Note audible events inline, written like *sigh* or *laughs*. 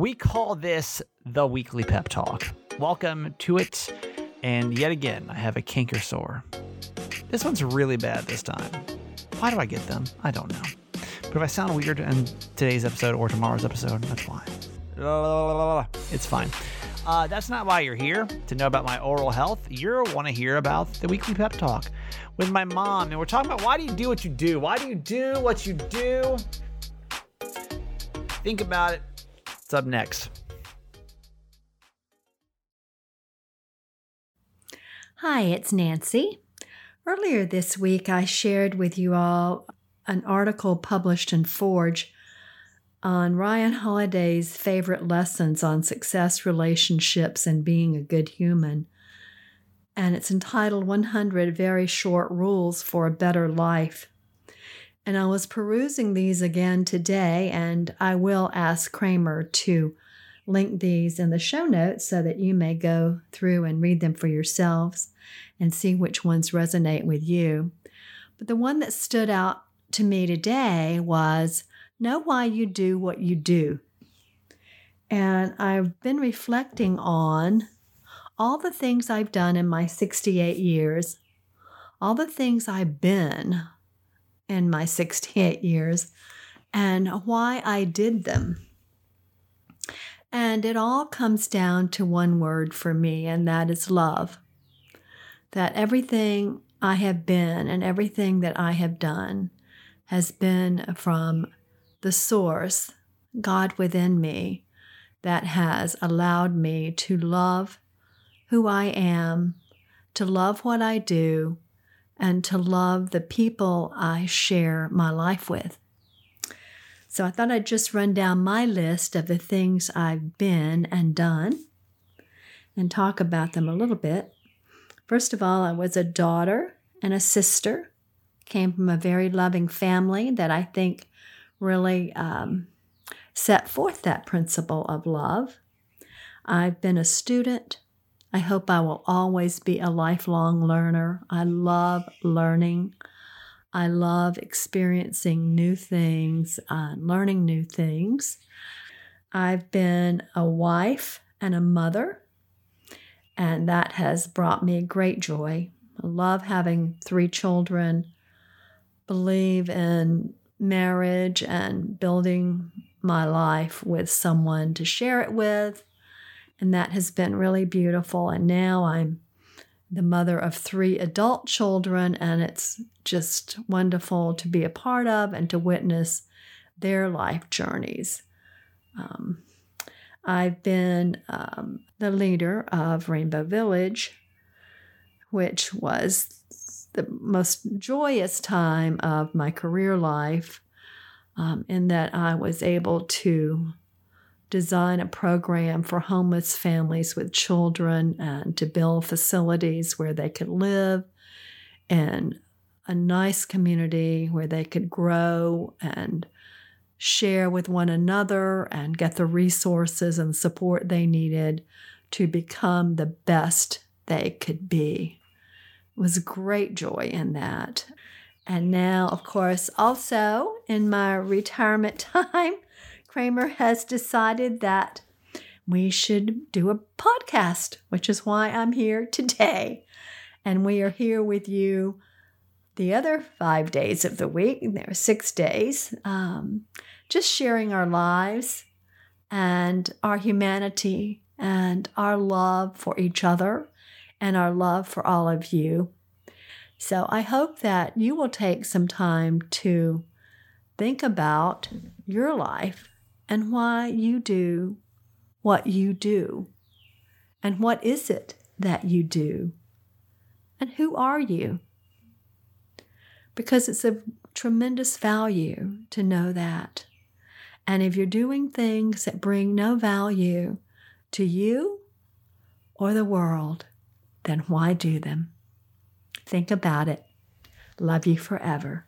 We call this the weekly pep talk. Welcome to it. And yet again, I have a canker sore. This one's really bad this time. Why do I get them? I don't know. But if I sound weird in today's episode or tomorrow's episode, that's why. It's fine. Uh, that's not why you're here to know about my oral health. You want to hear about the weekly pep talk with my mom. And we're talking about why do you do what you do? Why do you do what you do? Think about it. It's up next. Hi, it's Nancy. Earlier this week, I shared with you all an article published in Forge on Ryan Holiday's favorite lessons on success, relationships, and being a good human. And it's entitled 100 Very Short Rules for a Better Life. And I was perusing these again today, and I will ask Kramer to link these in the show notes so that you may go through and read them for yourselves and see which ones resonate with you. But the one that stood out to me today was know why you do what you do. And I've been reflecting on all the things I've done in my 68 years, all the things I've been in my 68 years, and why I did them. And it all comes down to one word for me, and that is love. That everything I have been and everything that I have done has been from the source, God within me, that has allowed me to love who I am, to love what I do, and to love the people I share my life with. So I thought I'd just run down my list of the things I've been and done and talk about them a little bit. First of all, I was a daughter and a sister came from a very loving family that I think really um, set forth that principle of love. I've been a student. I hope I will always be a lifelong learner. I love learning. I love experiencing new things, uh, learning new things. I've been a wife and a mother, and that has brought me great joy. I love having three children believe in marriage and building my life with someone to share it with. And that has been really beautiful. And now I'm the mother of three adult children, and it's just wonderful to be a part of and to witness their life journeys. Um, I've been um, the leader of Rainbow Village, which was the most joyous time of my career life um, in that I was able to design a program for homeless families with children and to build facilities where they could live in a nice community where they could grow and share with one another and get the resources and support they needed to become the best they could be It was great joy in that. And now, of course, also in my retirement *laughs* time, Kramer has decided that we should do a podcast, which is why I'm here today. And we are here with you the other five days of the week. There are six days, um, just sharing our lives and our humanity and our love for each other and our love for all of you. So I hope that you will take some time to think about your life and why you do what you do. And what is it that you do? And who are you? Because it's a tremendous value to know that. And if you're doing things that bring no value to you or the world, then why do them? Think about it. Love you forever.